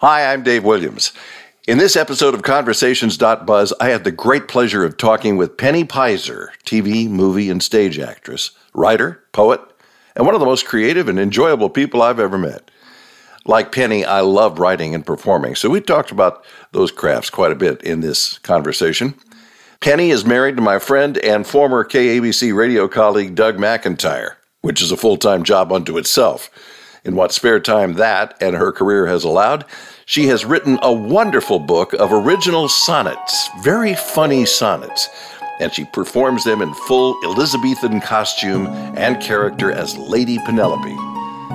Hi, I'm Dave Williams. In this episode of Conversations.buzz, I had the great pleasure of talking with Penny Peyser, TV, movie, and stage actress, writer, poet, and one of the most creative and enjoyable people I've ever met. Like Penny, I love writing and performing, so we talked about those crafts quite a bit in this conversation. Penny is married to my friend and former KABC radio colleague Doug McIntyre, which is a full time job unto itself. In what spare time that and her career has allowed, she has written a wonderful book of original sonnets, very funny sonnets, and she performs them in full Elizabethan costume and character as Lady Penelope.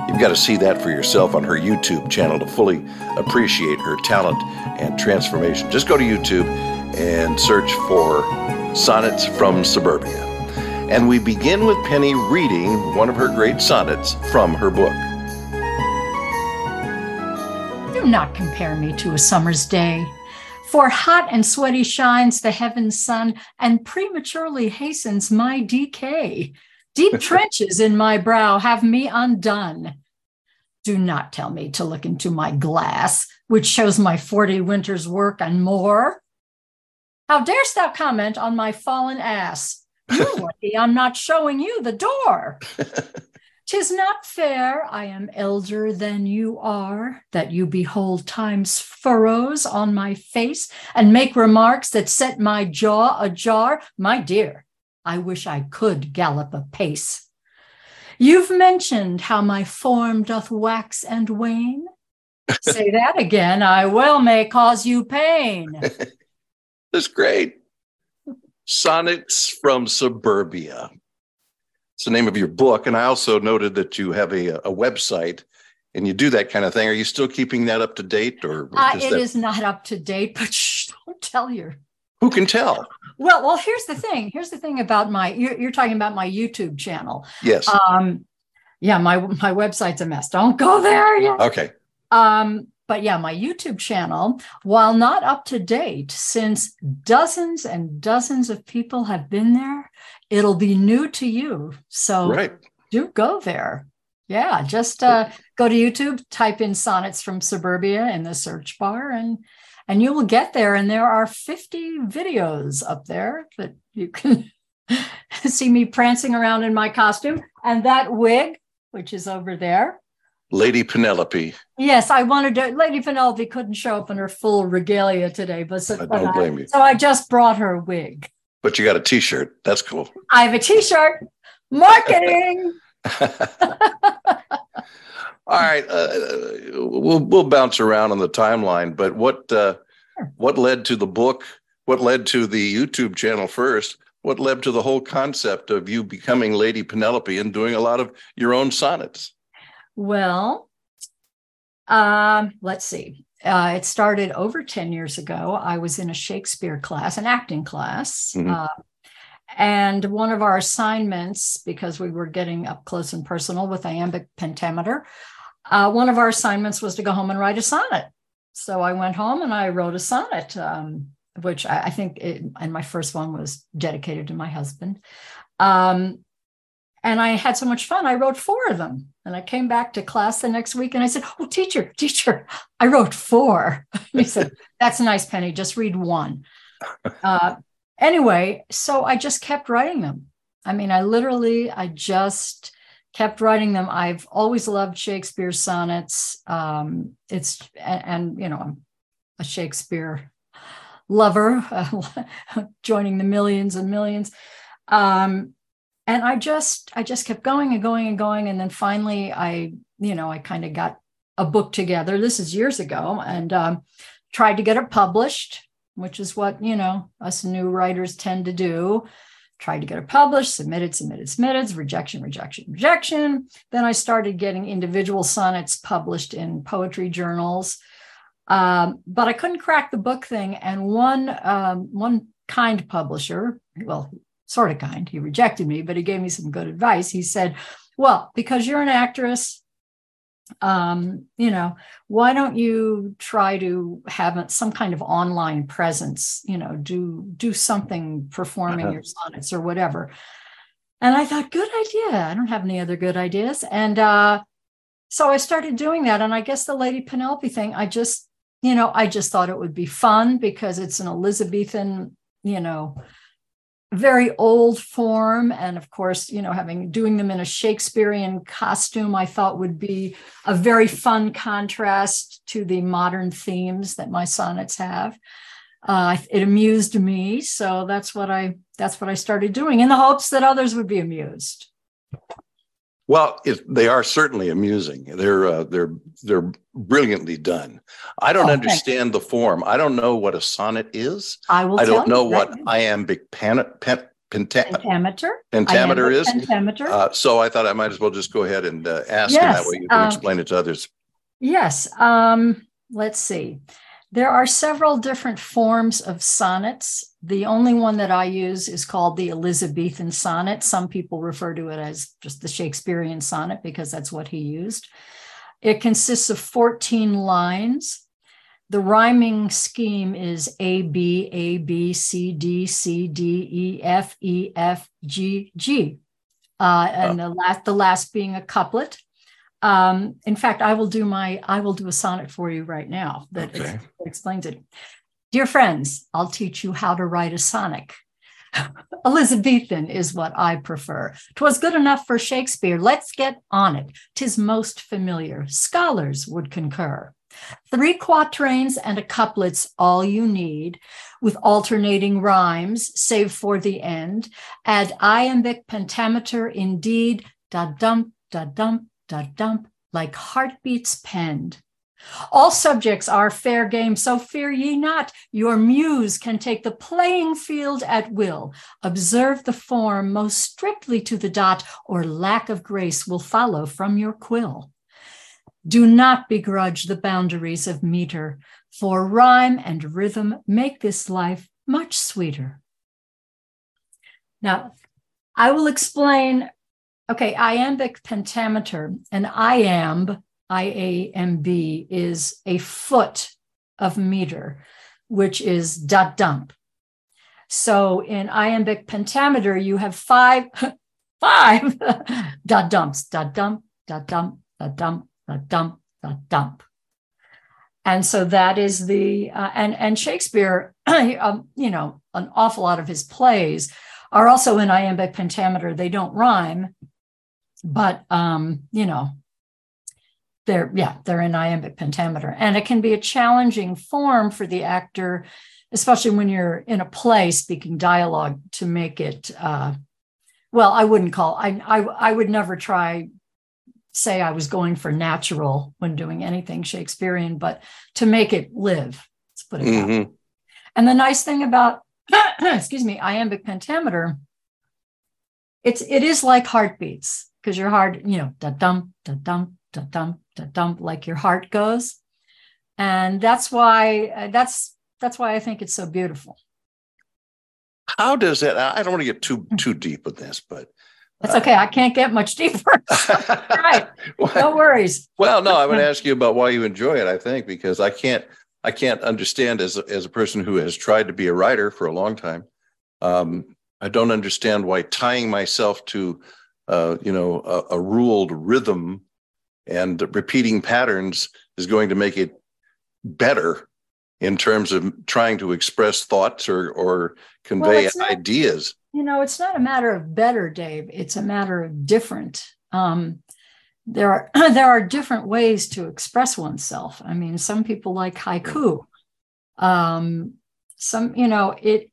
You've got to see that for yourself on her YouTube channel to fully appreciate her talent and transformation. Just go to YouTube and search for Sonnets from Suburbia. And we begin with Penny reading one of her great sonnets from her book. Do not compare me to a summer's day. For hot and sweaty shines the heaven's sun and prematurely hastens my decay. Deep trenches in my brow have me undone. Do not tell me to look into my glass, which shows my 40 winters' work and more. How darest thou comment on my fallen ass? You're lucky I'm not showing you the door. Tis not fair, I am elder than you are, that you behold time's furrows on my face and make remarks that set my jaw ajar. My dear, I wish I could gallop apace. You've mentioned how my form doth wax and wane. Say that again, I well may cause you pain. That's great. Sonnets from Suburbia. It's the name of your book. And I also noted that you have a, a website and you do that kind of thing. Are you still keeping that up to date or uh, it that... is not up to date, but shh, don't tell you. Who can tell? Well, well, here's the thing. Here's the thing about my you're, you're talking about my YouTube channel. Yes. Um yeah, my my website's a mess. Don't go there yet. Okay. Um but yeah, my YouTube channel, while not up to date, since dozens and dozens of people have been there, it'll be new to you. So right. do go there. Yeah, just uh, go to YouTube, type in sonnets from suburbia in the search bar, and and you will get there. And there are 50 videos up there that you can see me prancing around in my costume and that wig, which is over there. Lady Penelope. Yes, I wanted to. Lady Penelope couldn't show up in her full regalia today, but so, I don't blame you. So I just brought her wig. But you got a T-shirt. That's cool. I have a T-shirt. Marketing. All right, uh, we'll we'll bounce around on the timeline. But what uh, what led to the book? What led to the YouTube channel first? What led to the whole concept of you becoming Lady Penelope and doing a lot of your own sonnets? Well, um, let's see. Uh, it started over 10 years ago. I was in a Shakespeare class, an acting class. Mm-hmm. Uh, and one of our assignments, because we were getting up close and personal with iambic pentameter, uh, one of our assignments was to go home and write a sonnet. So I went home and I wrote a sonnet, um, which I, I think, it, and my first one was dedicated to my husband. Um, and I had so much fun. I wrote four of them. And I came back to class the next week and I said, Oh, teacher, teacher, I wrote four. he said, That's a nice, Penny. Just read one. Uh, anyway, so I just kept writing them. I mean, I literally, I just kept writing them. I've always loved Shakespeare sonnets. Um, it's, and, and, you know, I'm a Shakespeare lover, uh, joining the millions and millions. Um, and i just i just kept going and going and going. And then finally i you know i kind of got a book together. This is years ago. And um, tried to get it published which is what you know us new writers tend to do. Tried to get it published submitted submitted submitted rejection rejection rejection. Then i started getting individual sonnets published in poetry journals. Um, but i couldn't crack the book thing. And one um, one kind publisher well sort of kind. He rejected me, but he gave me some good advice. He said, Well, because you're an actress, um, you know, why don't you try to have some kind of online presence, you know, do do something performing uh-huh. your sonnets or whatever. And I thought, good idea. I don't have any other good ideas. And uh, so I started doing that. And I guess the Lady Penelope thing, I just you know, I just thought it would be fun because it's an Elizabethan, you know, very old form. And of course you know having doing them in a shakespearean costume i thought would be a very fun contrast to the modern themes that my sonnets have. Uh, it amused me. So that's what i that's what i started doing in the hopes that others would be amused well, it, they are certainly amusing. They're uh, they're they're brilliantly done. I don't oh, understand the form. I don't know what a sonnet is. I will. I don't know what iambic pan, pan, penta, pentameter. Pentameter is. Pentameter. Uh, so I thought I might as well just go ahead and uh, ask, yes, that way you can um, explain it to others. Yes. Um, let's see. There are several different forms of sonnets. The only one that I use is called the Elizabethan sonnet. Some people refer to it as just the Shakespearean sonnet because that's what he used. It consists of 14 lines. The rhyming scheme is A, B, A, B, C, D, C, D, E, F, E, F, G, G. Uh, and oh. the last, the last being a couplet. Um, in fact, I will do my I will do a sonnet for you right now that okay. explains it. Dear friends, I'll teach you how to write a sonnet. Elizabethan is what I prefer. Twas good enough for Shakespeare. Let's get on it. Tis most familiar. Scholars would concur. Three quatrains and a couplet's all you need, with alternating rhymes, save for the end. Add iambic pentameter indeed, da dump, da dump, da dump, like heartbeats penned. All subjects are fair game, so fear ye not. Your muse can take the playing field at will. Observe the form most strictly to the dot, or lack of grace will follow from your quill. Do not begrudge the boundaries of meter, for rhyme and rhythm make this life much sweeter. Now, I will explain Okay, iambic pentameter, an iamb, I A M B, is a foot of meter, which is dot dump. So in iambic pentameter, you have five, five dot dumps, dot dump, dot dump, dot dump, dot dump, dot dump. And so that is the uh, and and Shakespeare, um, you know, an awful lot of his plays are also in iambic pentameter. They don't rhyme, but um, you know, they're yeah, they're in iambic pentameter, and it can be a challenging form for the actor, especially when you're in a play speaking dialogue, to make it. Uh, well, I wouldn't call I I I would never try say I was going for natural when doing anything Shakespearean, but to make it live, let's put it mm-hmm. that way. And the nice thing about excuse me, iambic pentameter, it's it is like heartbeats because your heart, you know, da dum, da dum, da dum, da dum, like your heart goes. And that's why uh, that's that's why I think it's so beautiful. How does it I don't want to get too too deep with this, but that's okay. I can't get much deeper. right. well, no worries. Well, no, going to ask you about why you enjoy it. I think because I can't, I can't understand as as a person who has tried to be a writer for a long time. Um, I don't understand why tying myself to uh, you know, a, a, ruled rhythm and repeating patterns is going to make it better in terms of trying to express thoughts or or convey well, not, ideas. You know, it's not a matter of better, Dave. It's a matter of different. Um, there are there are different ways to express oneself. I mean, some people like haiku. Um, some, you know, it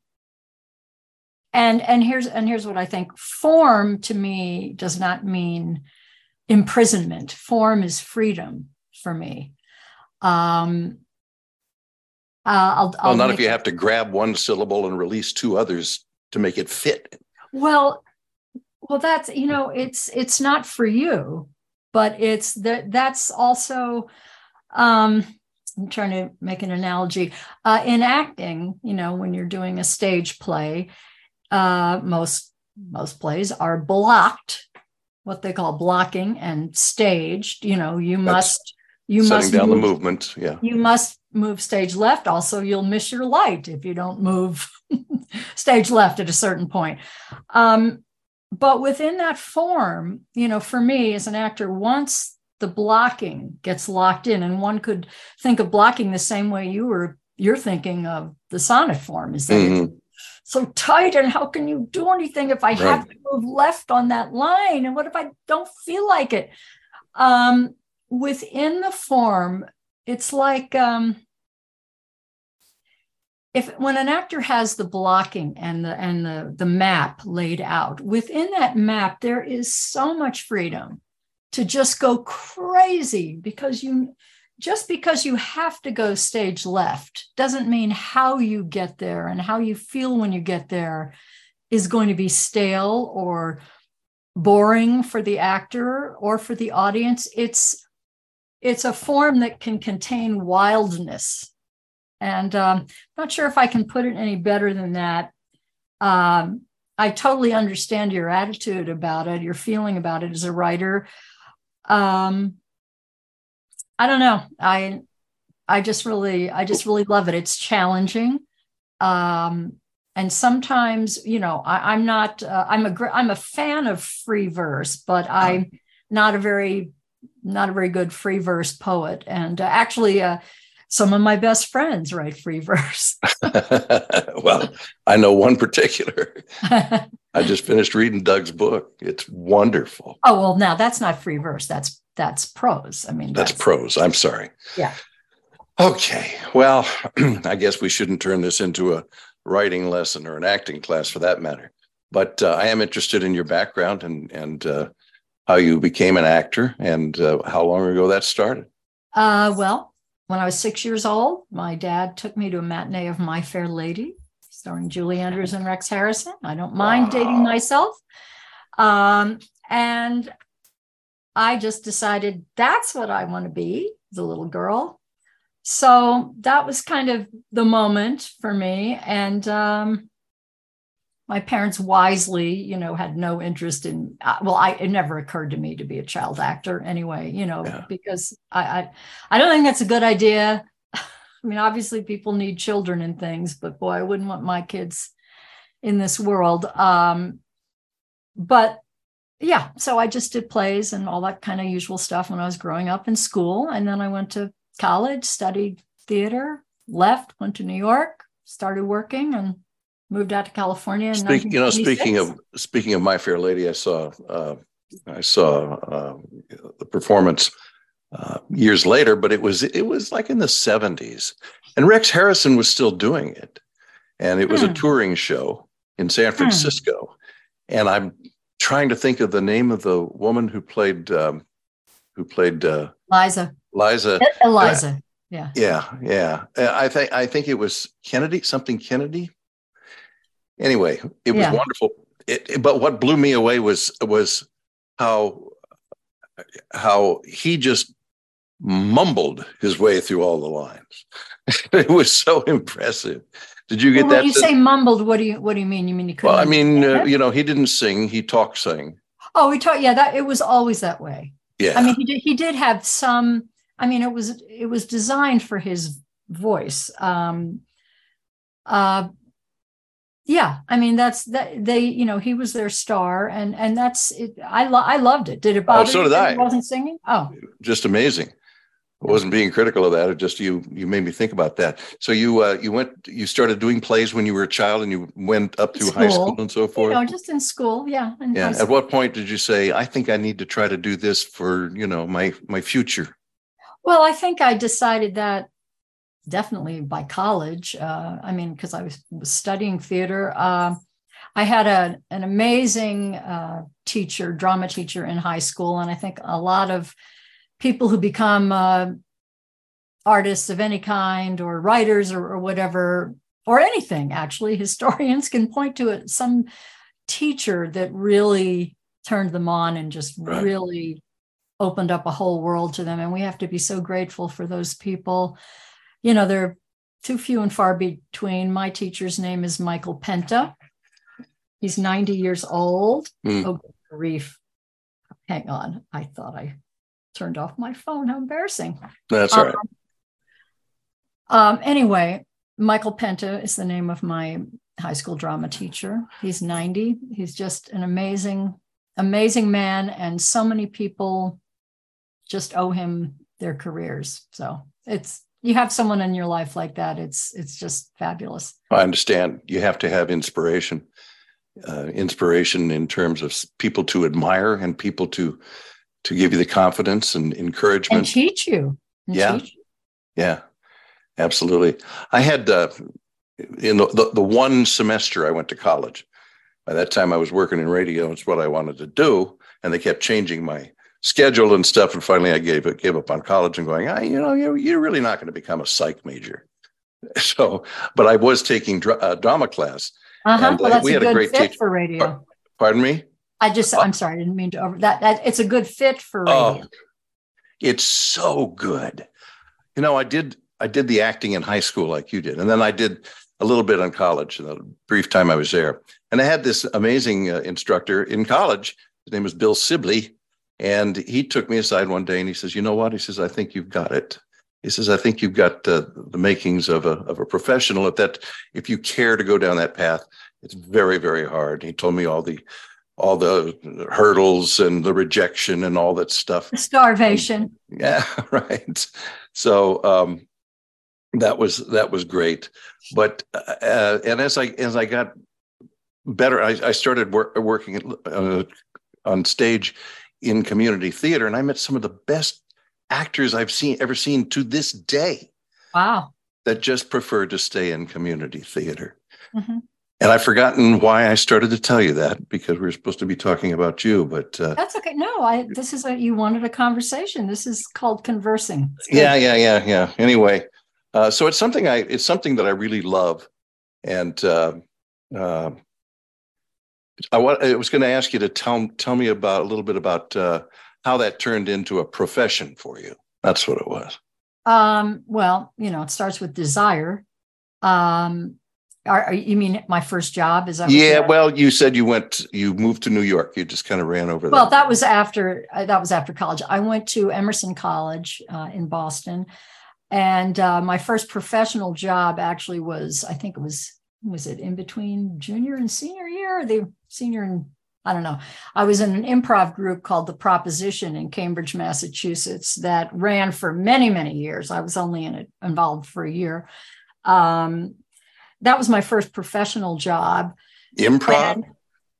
and and here's and here's what i think form to me does not mean imprisonment form is freedom for me um uh, I'll, I'll well, not if you have to grab one syllable and release two others to make it fit. Well, well, that's you know, it's it's not for you, but it's that that's also. Um, I'm trying to make an analogy. Uh, in acting, you know, when you're doing a stage play, uh, most most plays are blocked, what they call blocking and staged. You know, you That's must you setting must down move, the movement. Yeah, you must move stage left. Also, you'll miss your light if you don't move stage left at a certain point. Um, but within that form, you know, for me as an actor, once the blocking gets locked in and one could think of blocking the same way you were you're thinking of the sonnet form is that mm-hmm. So tight and how can you do anything if i right. have to move left on that line and what if i don't feel like it um, within the form it's like um, if when an actor has the blocking and the and the the map laid out within that map there is so much freedom to just go crazy because you just because you have to go stage left doesn't mean how you get there and how you feel when you get there is going to be stale or boring for the actor or for the audience it's it's a form that can contain wildness and um, I'm not sure if I can put it any better than that. Um, I totally understand your attitude about it, your feeling about it as a writer. Um, I don't know. I I just really I just really love it. It's challenging. Um, and sometimes, you know, I, am not. Uh, I'm a I'm a fan of free verse, but I'm not a very not a very good free verse poet. And uh, actually, uh, some of my best friends write free verse. well, I know one particular. I just finished reading Doug's book. It's wonderful. Oh well, now that's not free verse. That's that's prose. I mean, that's, that's prose. I'm sorry. Yeah. Okay. Well, I guess we shouldn't turn this into a writing lesson or an acting class for that matter. But uh, I am interested in your background and and uh, how you became an actor and uh, how long ago that started. Uh, well, when I was six years old, my dad took me to a matinee of My Fair Lady, starring Julie Andrews and Rex Harrison. I don't mind wow. dating myself. Um, and I just decided that's what I want to be, the little girl. So that was kind of the moment for me. And um, my parents wisely, you know, had no interest in. Uh, well, I it never occurred to me to be a child actor anyway, you know, yeah. because I, I I don't think that's a good idea. I mean, obviously, people need children and things, but boy, I wouldn't want my kids in this world. Um, but yeah, so I just did plays and all that kind of usual stuff when I was growing up in school, and then I went to college, studied theater, left, went to New York, started working, and moved out to California. Speak, you know, speaking of speaking of My Fair Lady, I saw uh, I saw uh, the performance uh, years later, but it was it was like in the seventies, and Rex Harrison was still doing it, and it was hmm. a touring show in San hmm. Francisco, hmm. and I'm trying to think of the name of the woman who played um, who played uh, Liza. Liza. Eliza. Yeah. Yeah, yeah. I think I think it was Kennedy, something Kennedy anyway, it was yeah. wonderful. It, it, but what blew me away was was how how he just mumbled his way through all the lines. it was so impressive. Did you get well, that? When you say mumbled, what do you what do you mean? You mean he couldn't? Well, I mean, uh, you know, he didn't sing; he talked, sing. Oh, he talked. Yeah, that it was always that way. Yeah. I mean, he did. He did have some. I mean, it was it was designed for his voice. Um, uh, yeah i mean that's that they you know he was their star and and that's it i lo- i loved it did it bother oh, so did i wasn't singing oh just amazing I wasn't being critical of that. It just you you made me think about that. So you uh, you went you started doing plays when you were a child, and you went up through school. high school and so forth. You know, just in school, yeah. yeah. At what point did you say, "I think I need to try to do this for you know my my future"? Well, I think I decided that definitely by college. Uh, I mean, because I was, was, studying theater. Uh, I had a, an amazing uh, teacher, drama teacher in high school. And I think a lot of people who become uh, artists of any kind or writers or, or, whatever, or anything actually, historians can point to it, some teacher that really turned them on and just right. really opened up a whole world to them. And we have to be so grateful for those people you know, they're too few and far between. My teacher's name is Michael Penta. He's 90 years old. Mm. Oh, grief. Hang on. I thought I turned off my phone. How embarrassing. That's all right. Um, um, anyway, Michael Penta is the name of my high school drama teacher. He's 90. He's just an amazing, amazing man. And so many people just owe him their careers. So it's you have someone in your life like that. It's it's just fabulous. I understand. You have to have inspiration, uh, inspiration in terms of people to admire and people to to give you the confidence and encouragement and teach you. And yeah, teach you. yeah, absolutely. I had uh, in the, the the one semester I went to college. By that time, I was working in radio. It's what I wanted to do, and they kept changing my schedule and stuff. And finally, I gave it, gave up on college and going, I, you know, you're, you're really not going to become a psych major. So, but I was taking dra- uh, drama class. Uh-huh. Well, that's we a had good a great fit teacher. for radio. Pardon me. I just, I'm sorry, I didn't mean to over that. That it's a good fit for oh, radio. Oh, it's so good. You know, I did, I did the acting in high school like you did, and then I did a little bit on college. In the brief time I was there, and I had this amazing uh, instructor in college. His name was Bill Sibley, and he took me aside one day and he says, "You know what?" He says, "I think you've got it." He says, "I think you've got uh, the makings of a of a professional. If that, if you care to go down that path, it's very very hard." He told me all the all the hurdles and the rejection and all that stuff. Starvation. Yeah, right. So um, that was that was great. But uh, and as I as I got better, I, I started work, working uh, on stage in community theater, and I met some of the best actors I've seen ever seen to this day. Wow. That just prefer to stay in community theater. Mm-hmm. And I've forgotten why I started to tell you that because we are supposed to be talking about you, but uh, that's okay. No, I this is a you wanted a conversation. This is called conversing. Yeah, yeah, yeah, yeah. Anyway, uh, so it's something I it's something that I really love, and uh, uh I, I was going to ask you to tell tell me about a little bit about uh, how that turned into a profession for you. That's what it was. Um, well, you know, it starts with desire. Um, are, are, you mean my first job? Is that? Yeah. Well, you said you went, you moved to New York. You just kind of ran over. Well, that, that was after uh, that was after college. I went to Emerson College uh, in Boston, and uh, my first professional job actually was, I think it was was it in between junior and senior year? The senior and I don't know. I was in an improv group called The Proposition in Cambridge, Massachusetts, that ran for many, many years. I was only in it involved for a year. Um, that was my first professional job. Improv. And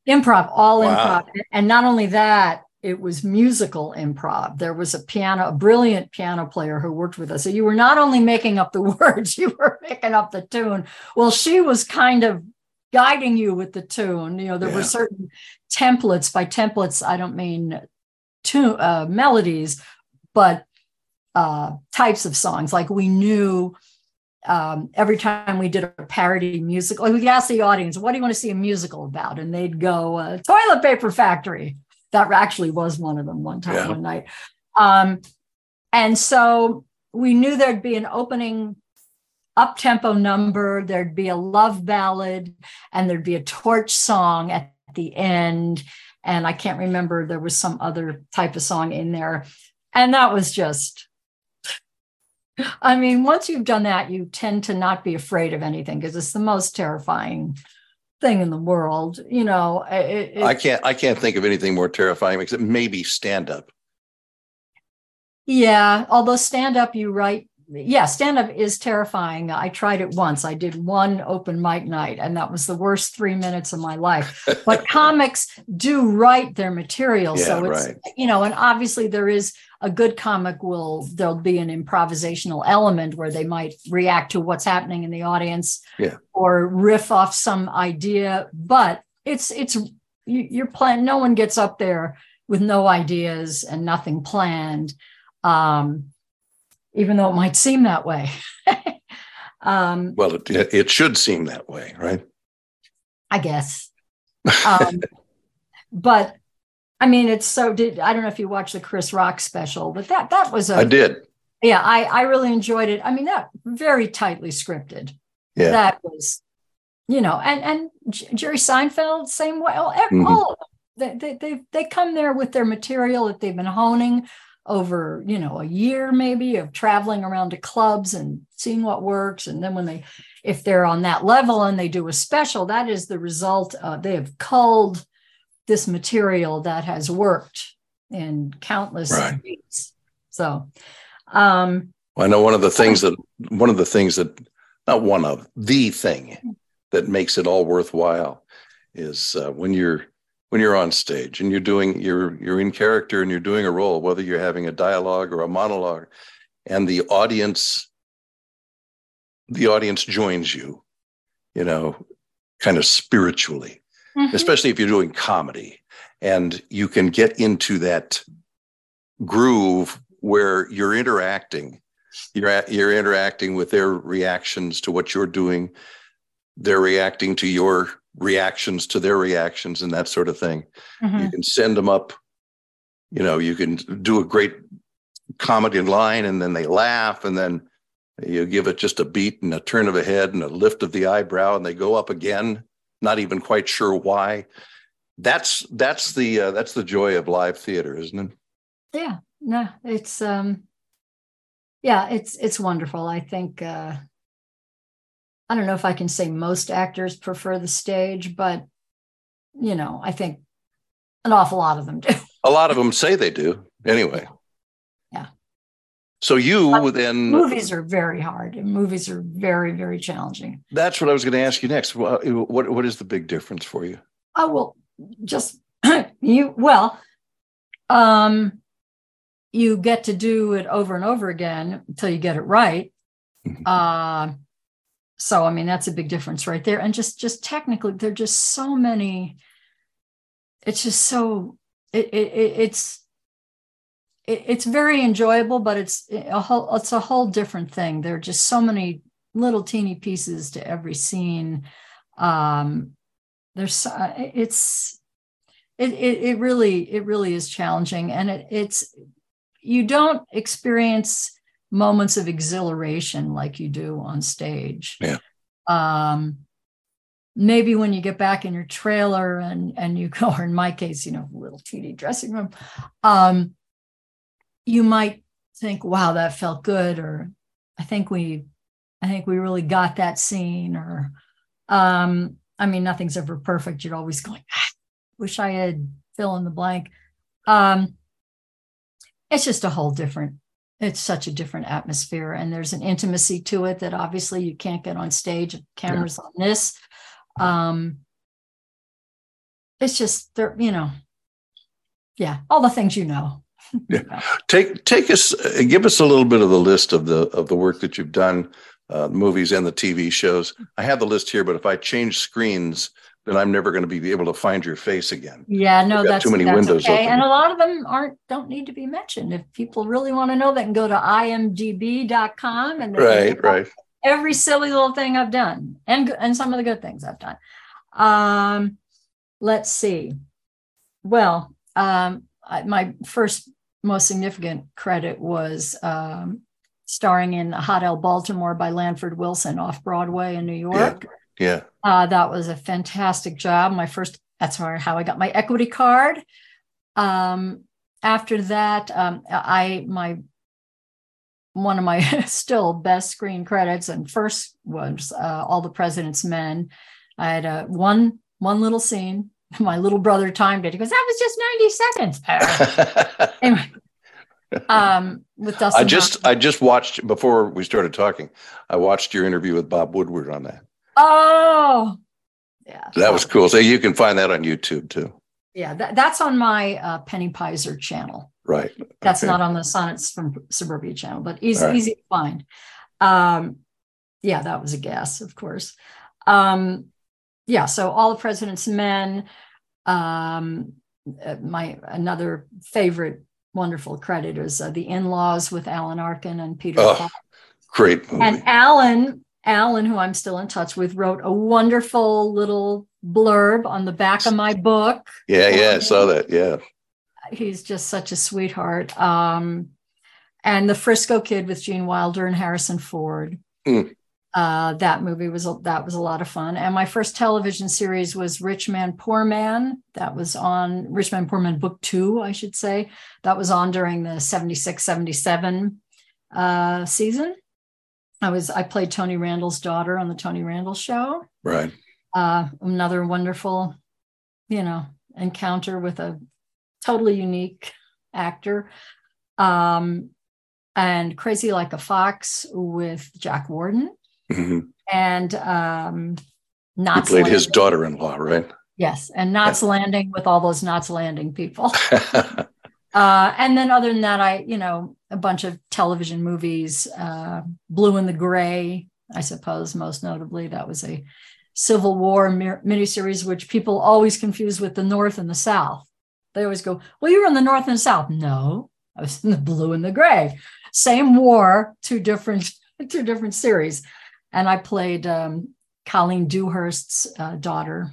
improv, all wow. improv, and not only that, it was musical improv. There was a piano, a brilliant piano player who worked with us. So you were not only making up the words, you were making up the tune. Well, she was kind of guiding you with the tune. You know, there yeah. were certain templates. By templates, I don't mean tune uh, melodies, but uh, types of songs. Like we knew um, every time we did a parody musical, we could ask the audience, "What do you want to see a musical about?" And they'd go, uh, "Toilet Paper Factory." That actually was one of them one time, yeah. one night. Um, and so we knew there'd be an opening up tempo number, there'd be a love ballad, and there'd be a torch song at the end. And I can't remember, there was some other type of song in there. And that was just, I mean, once you've done that, you tend to not be afraid of anything because it's the most terrifying thing in the world. You know, it, I can't I can't think of anything more terrifying except maybe stand up. Yeah, although stand up, you write. Yeah, stand up is terrifying. I tried it once. I did one open mic night, and that was the worst three minutes of my life. But comics do write their material, yeah, so it's right. you know, and obviously there is a good comic will there'll be an improvisational element where they might react to what's happening in the audience yeah. or riff off some idea but it's it's you're plan no one gets up there with no ideas and nothing planned um, even though it might seem that way um, well it, it should seem that way right i guess um, but I mean, it's so. Did I don't know if you watched the Chris Rock special, but that that was a. I did. Yeah, I I really enjoyed it. I mean, that very tightly scripted. Yeah. That was, you know, and and Jerry Seinfeld same way. All, mm-hmm. all they, they they they come there with their material that they've been honing over you know a year maybe of traveling around to clubs and seeing what works and then when they if they're on that level and they do a special that is the result uh, they have culled this material that has worked in countless right. ways. So, um, I know one of the things that one of the things that not one of the thing that makes it all worthwhile is uh, when you're when you're on stage and you're doing you're you're in character and you're doing a role, whether you're having a dialogue or a monologue, and the audience the audience joins you, you know, kind of spiritually, mm-hmm. especially if you're doing comedy, and you can get into that groove where you're interacting. You're at, you're interacting with their reactions to what you're doing. They're reacting to your reactions to their reactions and that sort of thing. Mm-hmm. you can send them up you know you can do a great comedy line and then they laugh and then you give it just a beat and a turn of a head and a lift of the eyebrow and they go up again not even quite sure why. That's that's the uh, that's the joy of live theater isn't it? Yeah no it's um yeah it's it's wonderful. I think uh i don't know if i can say most actors prefer the stage but you know i think an awful lot of them do. A lot of them say they do anyway. Yeah. So you but then movies are very hard and movies are very very challenging. That's what i was going to ask you next. What what is the big difference for you? Oh well just you well um you get to do it over and over again until you get it right. Mm-hmm. Uh, so I mean that's a big difference right there. And just just technically, there are just so many. It's just so it, it, it's it, it's very enjoyable, but it's a whole it's a whole different thing. There are just so many little teeny pieces to every scene. Um, there's it's it, it, it really it really is challenging and it, it's you don't experience moments of exhilaration like you do on stage. Yeah. Um, maybe when you get back in your trailer and and you go, or in my case, you know, little teeny dressing room, um, you might think, "Wow, that felt good," or "I think we, I think we really got that scene," or, um, I mean, nothing's ever perfect. You're always going, ah, "Wish I had fill in the blank." Um, it's just a whole different it's such a different atmosphere and there's an intimacy to it that obviously you can't get on stage cameras yeah. on this. Um it's just there you know yeah all the things you know. Yeah. Take take us uh, give us a little bit of the list of the of the work that you've done uh, movies and the tv shows. I have the list here but if i change screens then I'm never going to be able to find your face again. Yeah, no, that's too many that's windows okay. Open. And a lot of them aren't don't need to be mentioned. If people really want to know, they can go to imdb.com and right, right. Every silly little thing I've done, and and some of the good things I've done. Um, let's see. Well, um, I, my first most significant credit was um, starring in Hot L Baltimore by Lanford Wilson off Broadway in New York. Yeah yeah. Uh, that was a fantastic job. My first, that's how I got my equity card. Um, after that, um, I, my, one of my still best screen credits and first was uh, All the President's Men. I had a one, one little scene. My little brother timed it. He goes, that was just 90 seconds. anyway, um, with Dustin. I just, I just watched before we started talking. I watched your interview with Bob Woodward on that. Oh, yeah. That was cool. So you can find that on YouTube too. Yeah, that, that's on my uh, Penny Peyser channel. Right. That's okay. not on the Sonnets from Suburbia channel, but easy, right. easy to find. Um, yeah, that was a guess, of course. Um, yeah, so all the President's Men. Um, uh, my another favorite wonderful credit is uh, the In-Laws with Alan Arkin and Peter. Oh, great movie. And Alan Alan, who I'm still in touch with, wrote a wonderful little blurb on the back of my book. Yeah, yeah, I saw that. Yeah. He's just such a sweetheart. Um, and The Frisco Kid with Gene Wilder and Harrison Ford. Mm. Uh, that movie was that was a lot of fun. And my first television series was Rich Man Poor Man. That was on Rich Man Poor Man Book Two, I should say. That was on during the 76 77 uh, season. I was I played Tony Randall's daughter on the Tony Randall show. Right. Uh, another wonderful, you know, encounter with a totally unique actor. Um, and Crazy Like a Fox with Jack Warden, mm-hmm. and um. You played Landing. his daughter-in-law, right? Yes, and Knots yeah. Landing with all those Knots Landing people. uh, and then other than that, I you know a bunch of television movies, uh, Blue and the Gray, I suppose most notably that was a Civil War miniseries, which people always confuse with the North and the South. They always go, "Well, you were in the North and the South." No, I was in the Blue and the Gray. Same war, two different two different series, and I played um, Colleen Dewhurst's uh, daughter,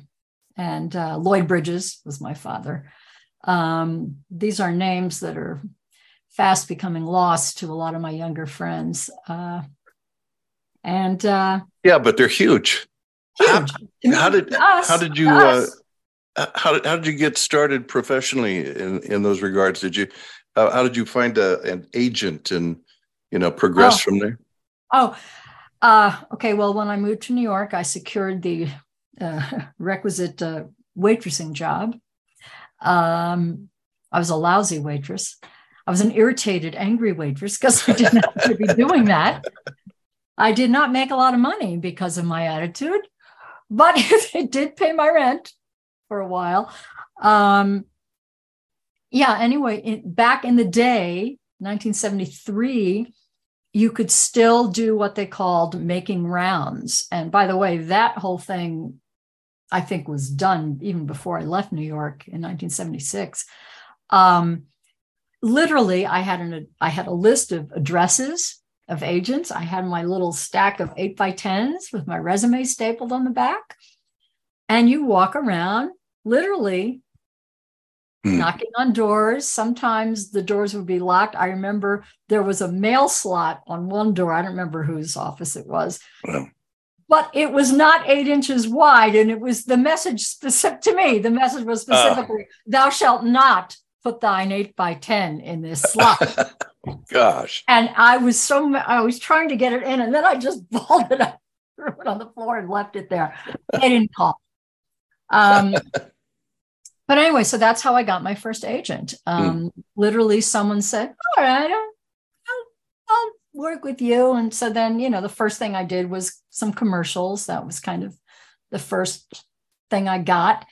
and uh, Lloyd Bridges was my father. Um, these are names that are fast becoming lost to a lot of my younger friends. Uh, and uh, yeah, but they're huge. huge. How, how did us, how did you uh, how did how did you get started professionally in in those regards? Did you uh, how did you find a, an agent and you know progress oh. from there? Oh, uh, okay. Well, when I moved to New York, I secured the uh, requisite uh, waitressing job. Um, I was a lousy waitress. I was an irritated, angry waitress because I didn't have to be doing that. I did not make a lot of money because of my attitude, but it did pay my rent for a while. Um, yeah, anyway, back in the day, 1973, you could still do what they called making rounds. And by the way, that whole thing, I think, was done even before I left New York in 1976. Um, literally, I had an I had a list of addresses of agents. I had my little stack of eight by tens with my resume stapled on the back, and you walk around literally mm. knocking on doors. Sometimes the doors would be locked. I remember there was a mail slot on one door. I don't remember whose office it was. But it was not eight inches wide, and it was the message specific to me. The message was ah. specifically. "Thou shalt not put thine eight by ten in this slot." Gosh! And I was so I was trying to get it in, and then I just balled it up, threw it on the floor, and left it there. They didn't call. Um, but anyway, so that's how I got my first agent. Hmm. Um, mm. Literally, someone said, "All right, work with you." And so then, you know, the first thing I did was some commercials. That was kind of the first thing I got.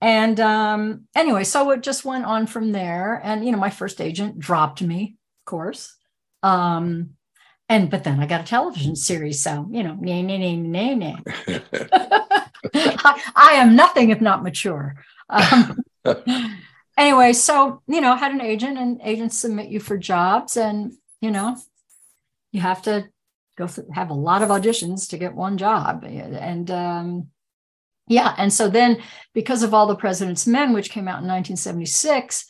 And um, anyway, so it just went on from there. And you know, my first agent dropped me, of course. Um, and but then I got a television series, so you know, nay, nay, nay, nay, nay. I, I am nothing if not mature. Um, anyway, so you know, had an agent, and agents submit you for jobs, and you know, you have to go through, have a lot of auditions to get one job, and um, yeah, and so then because of all the President's Men, which came out in 1976,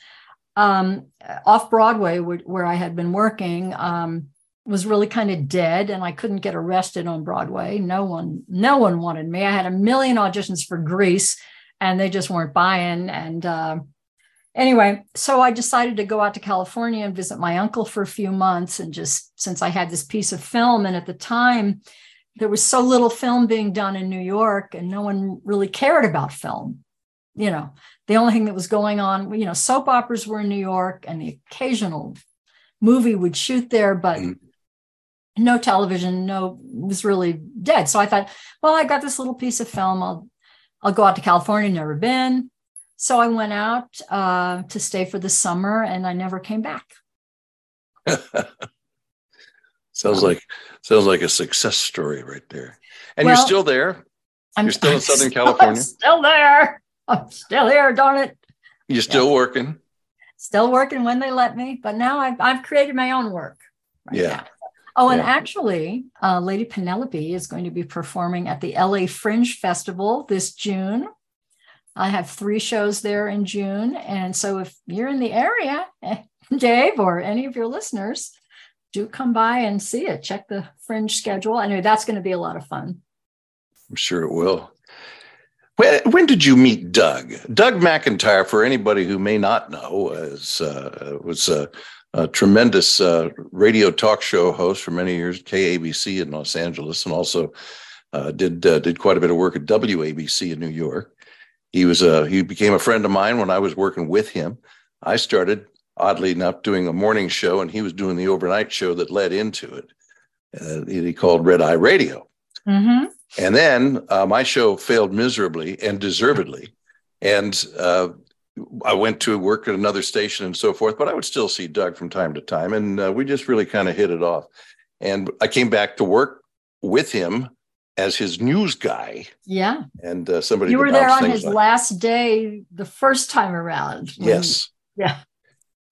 um, off Broadway, where, where, I had been working. Um, was really kind of dead and I couldn't get arrested on Broadway. No one, no one wanted me. I had a million auditions for Grease and they just weren't buying. And uh, anyway, so I decided to go out to California and visit my uncle for a few months. And just since I had this piece of film, and at the time, there was so little film being done in New York, and no one really cared about film. You know, the only thing that was going on, you know, soap operas were in New York, and the occasional movie would shoot there, but mm. no television, no was really dead. So I thought, well, I got this little piece of film. I'll I'll go out to California, never been. So I went out uh, to stay for the summer and I never came back. sounds um, like sounds like a success story right there. And well, you're still there. I'm, you're still I'm in Southern still, California. I'm still there. I'm still here, darn it. You're still yeah. working. Still working when they let me, but now I've I've created my own work. Right yeah. Now. Oh, and yeah. actually, uh, Lady Penelope is going to be performing at the LA Fringe Festival this June. I have three shows there in June. And so if you're in the area, Dave, or any of your listeners, do come by and see it. Check the Fringe schedule. I know that's going to be a lot of fun. I'm sure it will. When, when did you meet Doug? Doug McIntyre, for anybody who may not know, is, uh, was uh, a tremendous uh, radio talk show host for many years, KABC in Los Angeles, and also uh, did uh, did quite a bit of work at WABC in New York. He was a he became a friend of mine when I was working with him. I started oddly enough, doing a morning show, and he was doing the overnight show that led into it. Uh, he called Red Eye Radio. Mm-hmm. And then uh, my show failed miserably and deservedly. And uh, I went to work at another station and so forth, but I would still see Doug from time to time. And uh, we just really kind of hit it off. And I came back to work with him as his news guy. Yeah. And uh, somebody you were there on his like. last day the first time around. Yes. Yeah.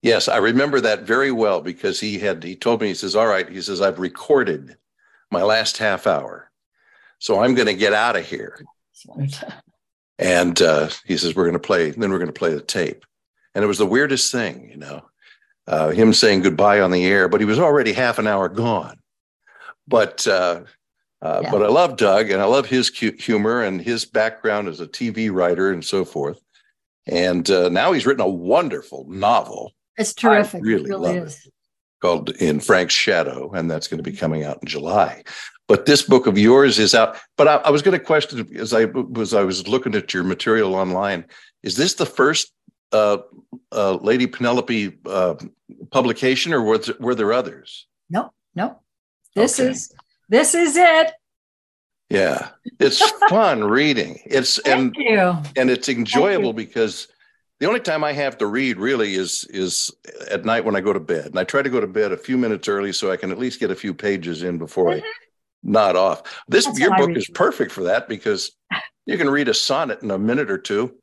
Yes, I remember that very well because he had he told me he says, "All right," he says, "I've recorded my last half hour, so I'm going to get out of here." and uh, he says, "We're going to play. Then we're going to play the tape." And it was the weirdest thing, you know, uh, him saying goodbye on the air, but he was already half an hour gone. But uh, yeah. But I love Doug and I love his humor and his background as a TV writer and so forth. And uh, now he's written a wonderful novel. It's terrific. I really, it really love is. it. Called In Frank's Shadow, and that's going to be coming out in July. But this book of yours is out. But I, I was going to question as I was I was looking at your material online. Is this the first uh, uh, Lady Penelope uh, publication, or were there, were there others? No, no. This okay. is this is it. Yeah, it's fun reading. It's Thank and you. and it's enjoyable because the only time I have to read really is is at night when I go to bed, and I try to go to bed a few minutes early so I can at least get a few pages in before mm-hmm. I nod off. This That's your book is perfect for that because you can read a sonnet in a minute or two,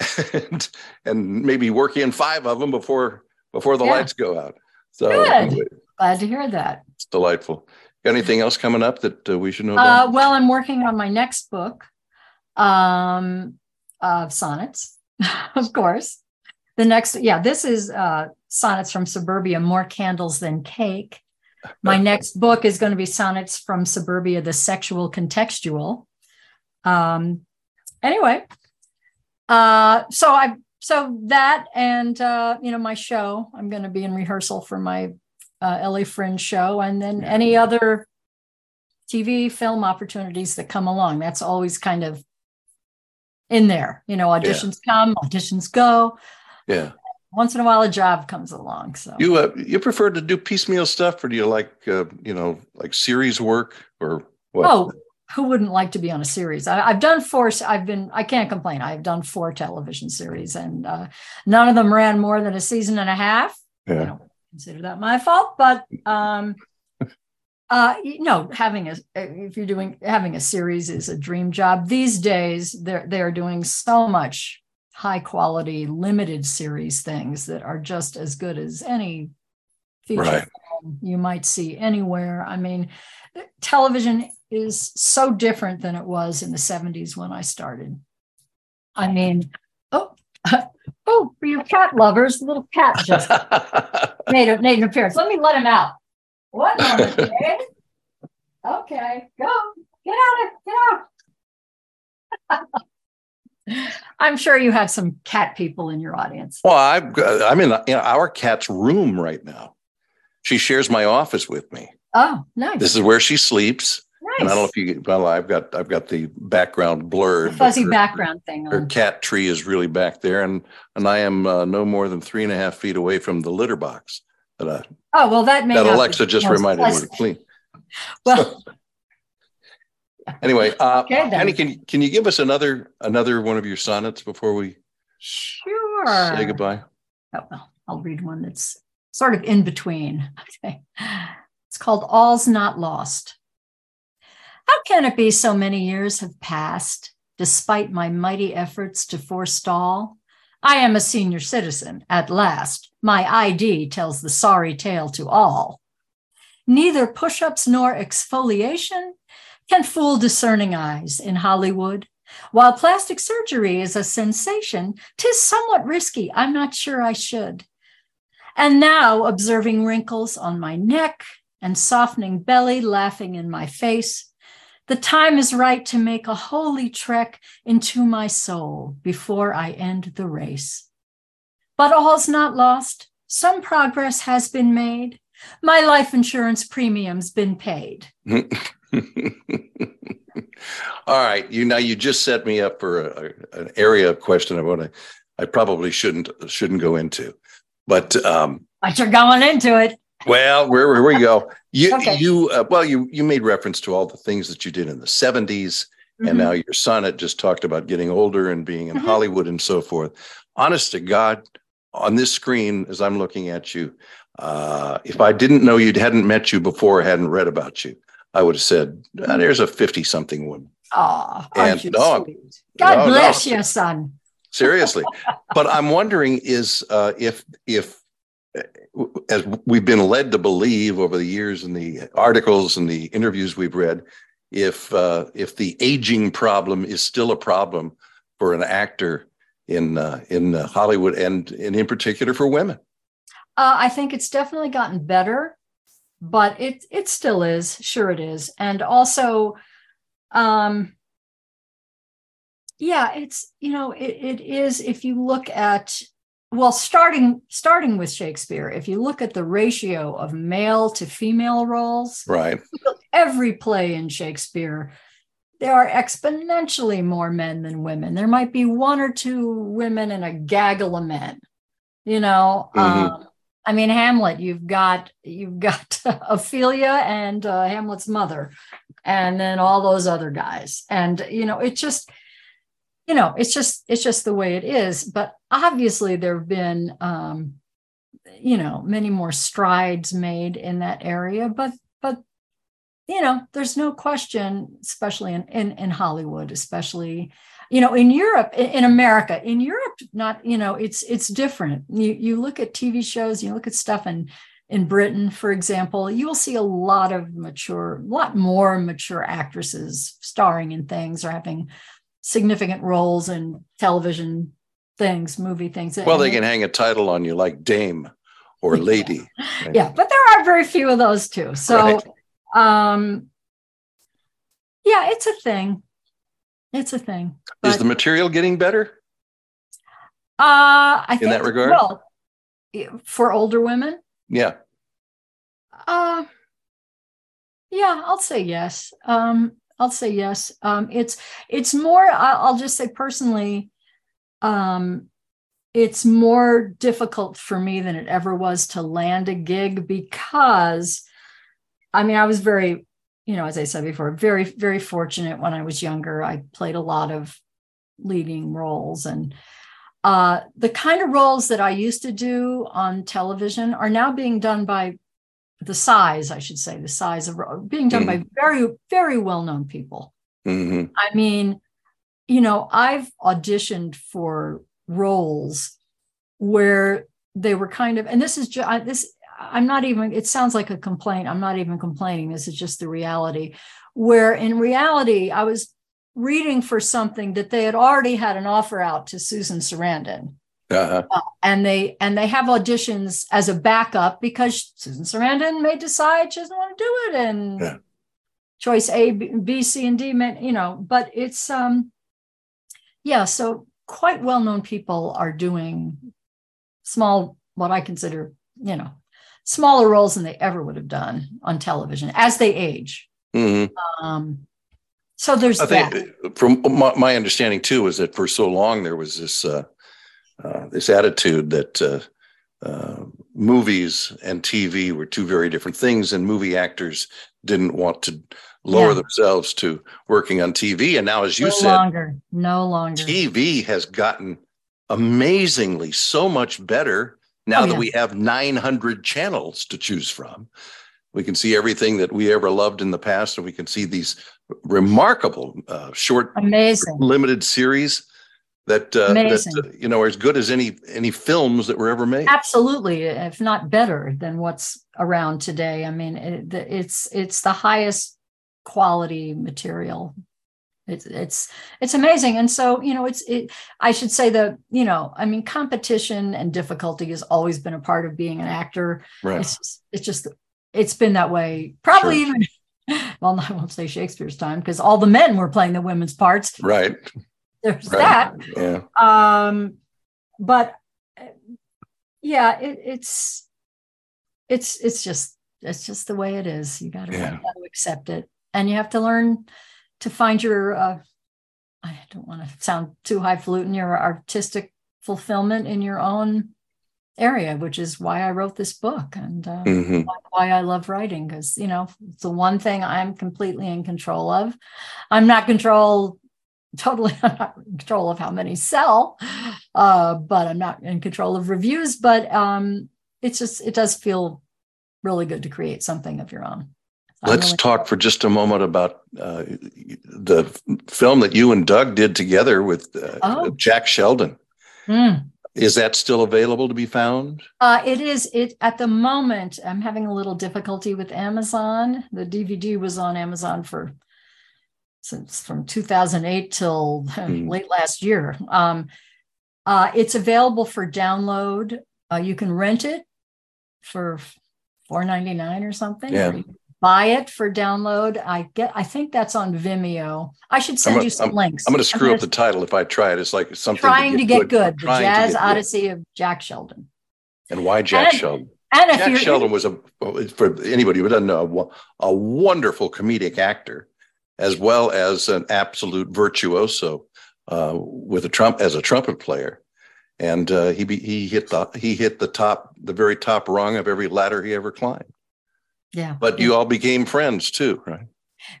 and and maybe work in five of them before before the yeah. lights go out. So Good. glad to hear that. It's delightful. Got anything else coming up that uh, we should know about? Uh, well, I'm working on my next book um, of sonnets, of course. The next, yeah, this is uh, Sonnets from Suburbia, More Candles Than Cake. My next book is going to be Sonnets from Suburbia, The Sexual Contextual. Um, anyway, uh, so I so that and uh, you know my show. I'm going to be in rehearsal for my uh, LA Fringe show, and then any other TV film opportunities that come along. That's always kind of in there. You know, auditions yeah. come, auditions go. Yeah. Once in a while, a job comes along. So you uh, you prefer to do piecemeal stuff, or do you like uh, you know like series work or what? Oh, who wouldn't like to be on a series? I, have done four. I've been. I can't complain. I've done four television series, and uh, none of them ran more than a season and a half. Yeah consider that my fault, but um, uh, you know, having a if you're doing having a series is a dream job these days. They're they're doing so much high quality limited series things that are just as good as any feature right. you might see anywhere. I mean, television is so different than it was in the 70s when I started. I mean, oh, oh, for you cat lovers, little cat just made, a, made an appearance. Let me let him out. What Okay, go. Get out of get out. I'm sure you have some cat people in your audience. Well, I've got, I'm in, in our cat's room right now. She shares my office with me. Oh, nice. This is where she sleeps. Nice. And I don't know if you well, I've got I've got the background blurred. The fuzzy her, background thing. Her cat tree is really back there, and and I am uh, no more than three and a half feet away from the litter box that I. Oh well, that may that Alexa just reminded me to clean. Well. Anyway, uh, okay, Annie, can can you give us another another one of your sonnets before we sure say goodbye? Oh, well, I'll read one that's sort of in between. Okay. It's called All's Not Lost. How can it be so many years have passed, despite my mighty efforts to forestall? I am a senior citizen at last. My ID tells the sorry tale to all. Neither push ups nor exfoliation can fool discerning eyes in Hollywood. While plastic surgery is a sensation, tis somewhat risky. I'm not sure I should. And now, observing wrinkles on my neck and softening belly laughing in my face, the time is right to make a holy trek into my soul before I end the race. But all's not lost. Some progress has been made. My life insurance premium's been paid. All right, you now you just set me up for a, a, an area of question I want to I probably shouldn't shouldn't go into. But um, but you're going into it. Well, where, where we go. You Okay. you uh, well you you made reference to all the things that you did in the 70s Mhm. and now your son had just talked about getting older and being in Mhm. Hollywood and so forth. Honest to God, on this screen as I'm looking at you, uh, if I didn't know you hadn't met you before, hadn't read about you, I would have said, "Ah, "There's a 50 something woman." Oh, And aren't you no, sweet? God no, no. bless you, son. Seriously, but I'm wondering is uh, if if as we've been led to believe over the years in the articles and the interviews we've read, if uh, if the aging problem is still a problem for an actor in uh, in uh, Hollywood and, and in particular for women. Uh, I think it's definitely gotten better, but it it still is. Sure, it is, and also, um, yeah, it's you know it, it is. If you look at well, starting starting with Shakespeare, if you look at the ratio of male to female roles, Right. every play in Shakespeare, there are exponentially more men than women. There might be one or two women and a gaggle of men. You know, Mhm. um, I mean Hamlet. You've got you've got Ophelia and uh, Hamlet's mother, and then all those other guys. And you know, it just you know, it's just it's just the way it is. But obviously, there have been um, you know many more strides made in that area. But but you know, there's no question, especially in in, in Hollywood, especially you know in Europe, in, in America, in Europe, not you know, it's it's different. You you look at TV shows, you look at stuff in in Britain, for example, you will see a lot of mature, a lot more mature actresses starring in things or having significant roles in television things, movie things. Well, they can hang a title on you like Dame or Lady. yeah but there are very few of those too so Right. um yeah it's a thing it's a thing Is the material getting better? uh i think that regard? well for older women Yeah. uh yeah i'll say yes um i'll say yes. Um it's it's more i'll just say personally um it's more difficult for me than it ever was to land a gig because i mean i was very you know as i said before very very fortunate when i was younger. I played a lot of leading roles and uh, the kind of roles that i used to do on television are now being done by the size i should say the size of being done by very very well known people hmm I mean, you know, I've auditioned for roles where they were kind of, and this is just this. I'm not even. It sounds like a complaint. I'm not even complaining. This is just the reality. Where in reality, I was reading for something that they had already had an offer out to Susan Sarandon, Uh-huh. and they and they have auditions as a backup because Susan Sarandon may decide she doesn't want to do it, and Yeah. choice A, B, B, C, and D. may- You know, but it's um, yeah. So quite well known people are doing small, what I consider, you know, smaller roles than they ever would have done on television as they age. hmm Um, so there's I that. think from my, my understanding too is that for so long there was this uh, uh, this attitude that uh, uh, movies and TV were two very different things, and movie actors didn't want to lower Yeah. themselves to working on TV. And now, as you said, no said, longer, no longer. TV has gotten amazingly so much better now Oh, that yeah. we have 900 channels to choose from. We can see everything that we ever loved in the past, and we can see these remarkable uh, short, Amazing. limited series that, uh, that uh, you know are as good as any any films that were ever made. Absolutely, if not better than what's around today. I mean, it, it's it's the highest quality material. It's it's it's amazing, and so you know, it's it. I should say that you know, I mean, competition and difficulty has always been a part of being an actor. Right. It's just, it's just it's been that way. Probably Sure. even well, I won't say Shakespeare's time because all the men were playing the women's parts. Right. There's Right. that Yeah. um but yeah it, it's it's it's just it's just the way it is you gotta, Yeah. gotta accept it and you have to learn to find your uh i don't want to sound too highfalutin your artistic fulfillment in your own area, which is why I wrote this book and uh, mm-hmm. why I love writing. Because you know, it's the one thing I'm completely in control of. I'm not control totally I'm not in control of how many sell, uh, but I'm not in control of reviews. But um, it's just it does feel really good to create something of your own. Let's really talk for just a moment about uh, the film that you and Doug did together with uh, oh. Jack Sheldon. Mm. Is that still available to be found? Uh, it is. It at the moment. I'm having a little difficulty with Amazon. The DVD was on Amazon for since from 2008 till mm. late last year. Um, uh, it's available for download. Uh, you can rent it for 4.99 or something. Yeah. Or buy it for download. I get. I think that's on Vimeo. I should send gonna, you some I'm, links. I'm going to screw up the title if I try it. It's like something trying to get, to get good. good. The Jazz Odyssey good. of Jack Sheldon. And why Jack and, Sheldon? And Jack Sheldon was a for anybody who doesn't know a wonderful comedic actor, as well as an absolute virtuoso uh, with a trump as a trumpet player. And uh, he he hit the he hit the top the very top rung of every ladder he ever climbed. Yeah. But you all became friends too, right?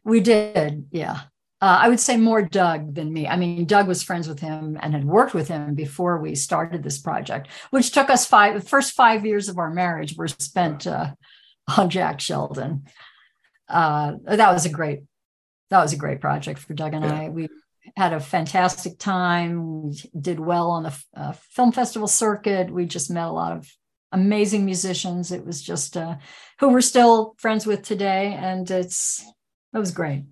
We did. Yeah. Uh, I would say more Doug than me. I mean, Doug was friends with him and had worked with him before we started this project, which took us five. The first five years of our marriage were spent uh, on Jack Sheldon. Uh, that was a great, that was a great project for Doug and yeah. I. We had a fantastic time. We did well on the uh, film festival circuit. We just met a lot of amazing musicians. It was just uh, who we're still friends with today, and it's it was great,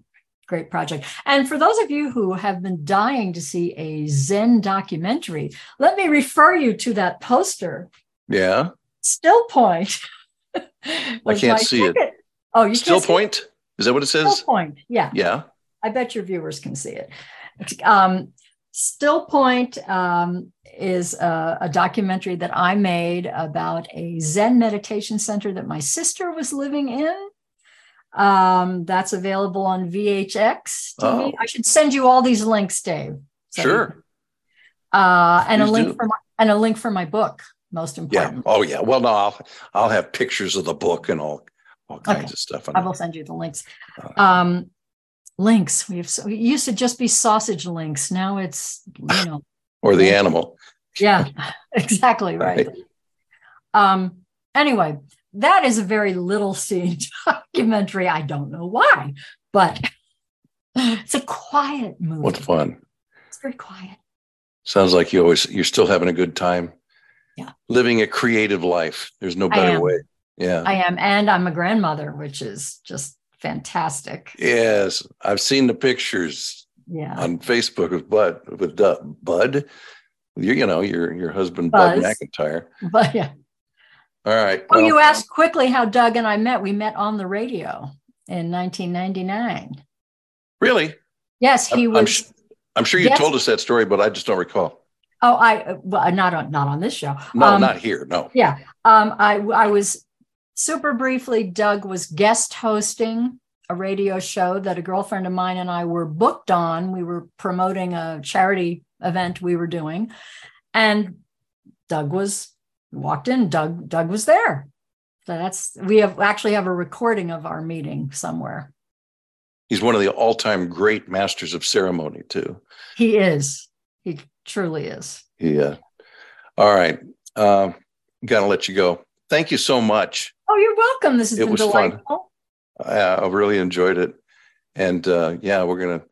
great project. And for those of you who have been dying to see a Zen documentary, let me refer you to that poster. Yeah, Still Point. I can't see ticket. it. Oh, you Still Point. It? Is that what it says? Still Point. Yeah. Yeah. I bet your viewers can see it. Um, Still Point um, is a, a, documentary that I made about a Zen meditation center that my sister was living in. Um, that's available on VHX. Oh. I should send you all these links, Dave. So sure. uh, and Please a link do. for my, and a link for my book. Most important. Yeah. Oh yeah. Well, no, I'll I'll have pictures of the book and all all kinds okay. of stuff. I will send you the links. Um, links. We have so, it used to just be sausage links. Now it's you know or the animal. Yeah, exactly right. right. Um. Anyway, that is a very little seen documentary. I don't know why, but it's a quiet movie. What fun! It's very quiet. Sounds like you always you're still having a good time. Yeah. Living a creative life. There's no better way. Yeah. I am. And I'm a grandmother, which is just fantastic. Yes, I've seen the pictures. Yeah. On Facebook with Bud with Bud, you, you know your your husband Buzz. Bud McIntyre. But yeah. All right. Oh, well, you asked quickly how Doug and I met. We met on the radio in 1999. Really? Yes, he I'm, was. I'm, sh- I'm sure you yes. told us that story, but I just don't recall. Oh, I well, not on not on this show. No, um, not here. No. Yeah. Um, I I was super briefly, Doug was guest hosting a radio show that a girlfriend of mine and I were booked on. We were promoting a charity event we were doing. And Doug was walked in, Doug, Doug was there. So that's we have actually have a recording of our meeting somewhere. He's one of the all-time great masters of ceremony, too. He is. He truly is. Yeah. All right. Uh, gotta let you go. Thank you so much. Oh, you're welcome. This has it been was delightful. Fun. I, I really enjoyed it, and uh, yeah, we're gonna.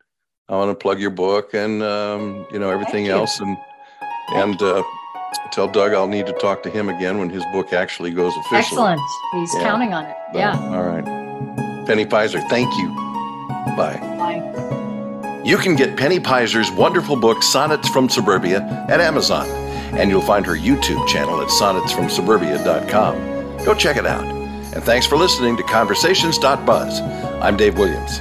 I want to plug your book and um, you know everything else, and and uh, tell Doug I'll need to talk to him again when his book actually goes official. Excellent. He's yeah. counting on it. Yeah. all right. Penny Peyser, thank you. Bye. Bye. You can get Penny Peyser's wonderful book, Sonnets from Suburbia, at Amazon, and you'll find her YouTube channel at sonnetsfromsuburbia.com. Go check it out. And thanks for listening to Conversations.buzz. I'm Dave Williams.